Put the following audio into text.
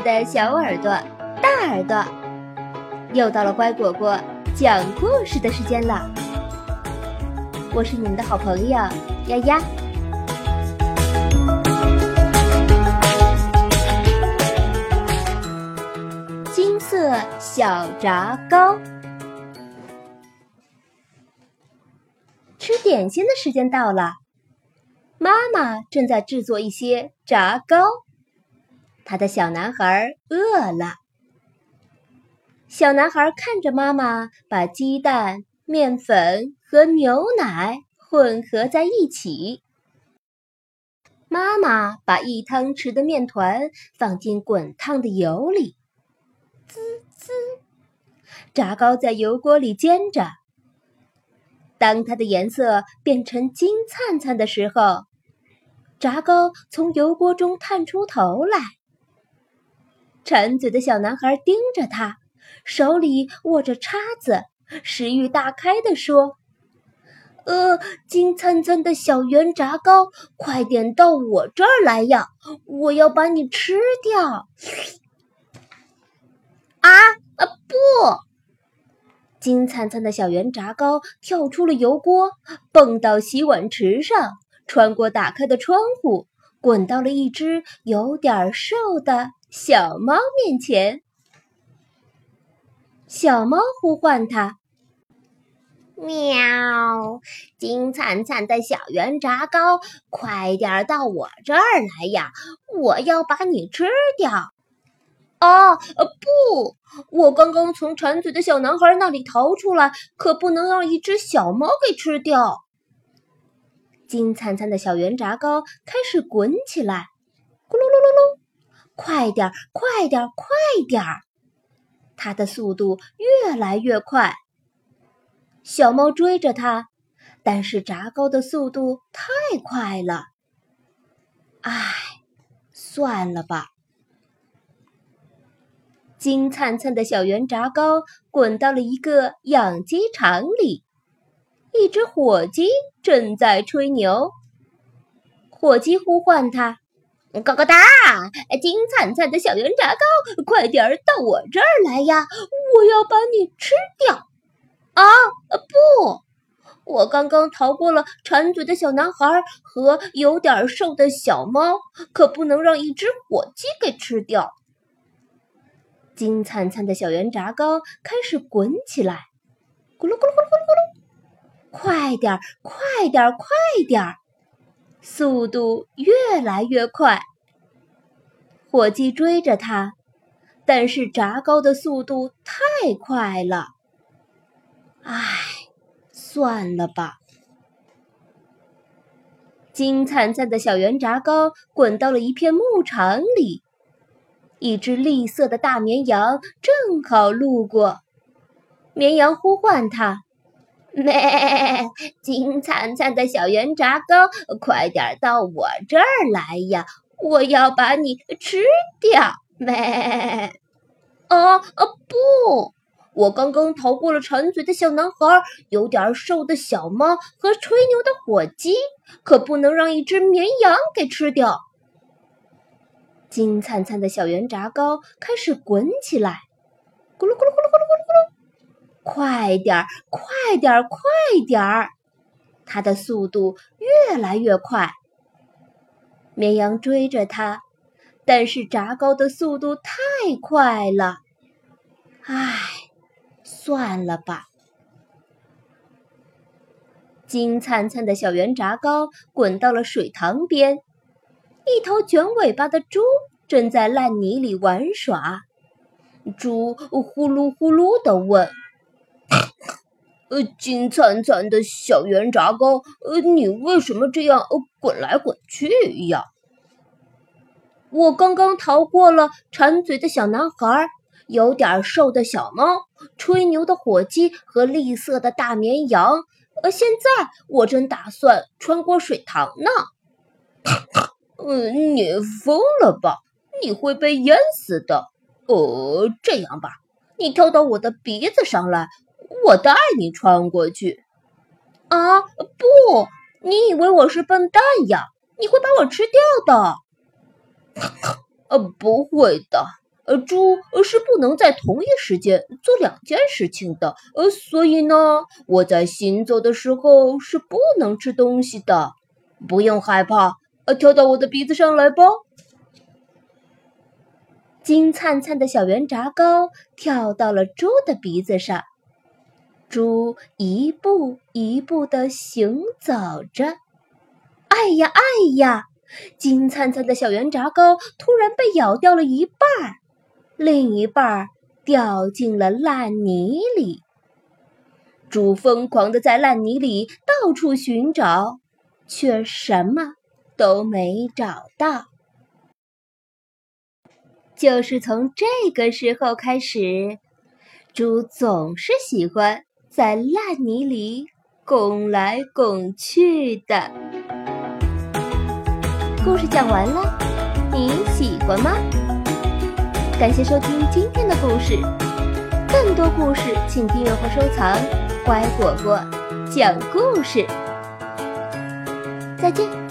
的小耳朵、大耳朵，又到了乖果果讲故事的时间了。我是你们的好朋友丫丫。金色小炸糕，吃点心的时间到了。妈妈正在制作一些炸糕。他的小男孩饿了。小男孩看着妈妈把鸡蛋、面粉和牛奶混合在一起。妈妈把一汤匙的面团放进滚烫的油里，滋滋，炸糕在油锅里煎着。当它的颜色变成金灿灿的时候，炸糕从油锅中探出头来。馋嘴的小男孩盯着他，手里握着叉子，食欲大开地说：“呃，金灿灿的小圆炸糕，快点到我这儿来呀！我要把你吃掉！”啊啊不！金灿灿的小圆炸糕跳出了油锅，蹦到洗碗池上，穿过打开的窗户，滚到了一只有点瘦的。小猫面前，小猫呼唤它：“喵！金灿灿的小圆炸糕，快点到我这儿来呀！我要把你吃掉！”啊，不！我刚刚从馋嘴的小男孩那里逃出来，可不能让一只小猫给吃掉。金灿灿的小圆炸糕开始滚起来，咕噜噜噜噜。快点儿，快点儿，快点儿！它的速度越来越快。小猫追着它，但是炸糕的速度太快了。唉，算了吧。金灿灿的小圆炸糕滚到了一个养鸡场里，一只火鸡正在吹牛。火鸡呼唤它。高高大，金灿灿的小圆炸糕，快点儿到我这儿来呀！我要把你吃掉！啊，不！我刚刚逃过了馋嘴的小男孩和有点瘦的小猫，可不能让一只火鸡给吃掉。金灿灿的小圆炸糕开始滚起来，咕噜咕噜咕噜咕噜咕噜！快点儿，快点儿，快点儿！速度越来越快，火鸡追着它，但是炸糕的速度太快了。唉，算了吧。金灿灿的小圆炸糕滚到了一片牧场里，一只栗色的大绵羊正好路过，绵羊呼唤它。咩！金灿灿的小圆炸糕，快点到我这儿来呀！我要把你吃掉！咩！啊啊不！我刚刚逃过了馋嘴的小男孩，有点瘦的小猫和吹牛的火鸡，可不能让一只绵羊给吃掉。金灿灿的小圆炸糕开始滚起来，咕噜咕噜咕噜咕噜咕噜咕噜。快点儿，快点儿，快点儿！它的速度越来越快。绵羊追着它，但是炸糕的速度太快了。唉，算了吧。金灿灿的小圆炸糕滚到了水塘边，一头卷尾巴的猪正在烂泥里玩耍。猪呼噜呼噜地问。呃，金灿灿的小圆炸糕，呃，你为什么这样滚来滚去呀？我刚刚逃过了馋嘴的小男孩，有点瘦的小猫，吹牛的火鸡和栗色的大绵羊，呃，现在我正打算穿过水塘呢。呃，你疯了吧？你会被淹死的。呃，这样吧，你跳到我的鼻子上来。我带你穿过去，啊！不，你以为我是笨蛋呀？你会把我吃掉的。呃，不会的，呃，猪是不能在同一时间做两件事情的，呃，所以呢，我在行走的时候是不能吃东西的。不用害怕，呃，跳到我的鼻子上来吧。金灿灿的小圆炸糕跳到了猪的鼻子上，猪一步一步的行走着。哎呀哎呀！金灿灿的小圆炸糕突然被咬掉了一半儿。另一半掉进了烂泥里，猪疯狂的在烂泥里到处寻找，却什么都没找到。就是从这个时候开始，猪总是喜欢在烂泥里拱来拱去的。故事讲完了，你喜欢吗？感谢收听今天的故事，更多故事请订阅和收藏“乖果果讲故事”。再见。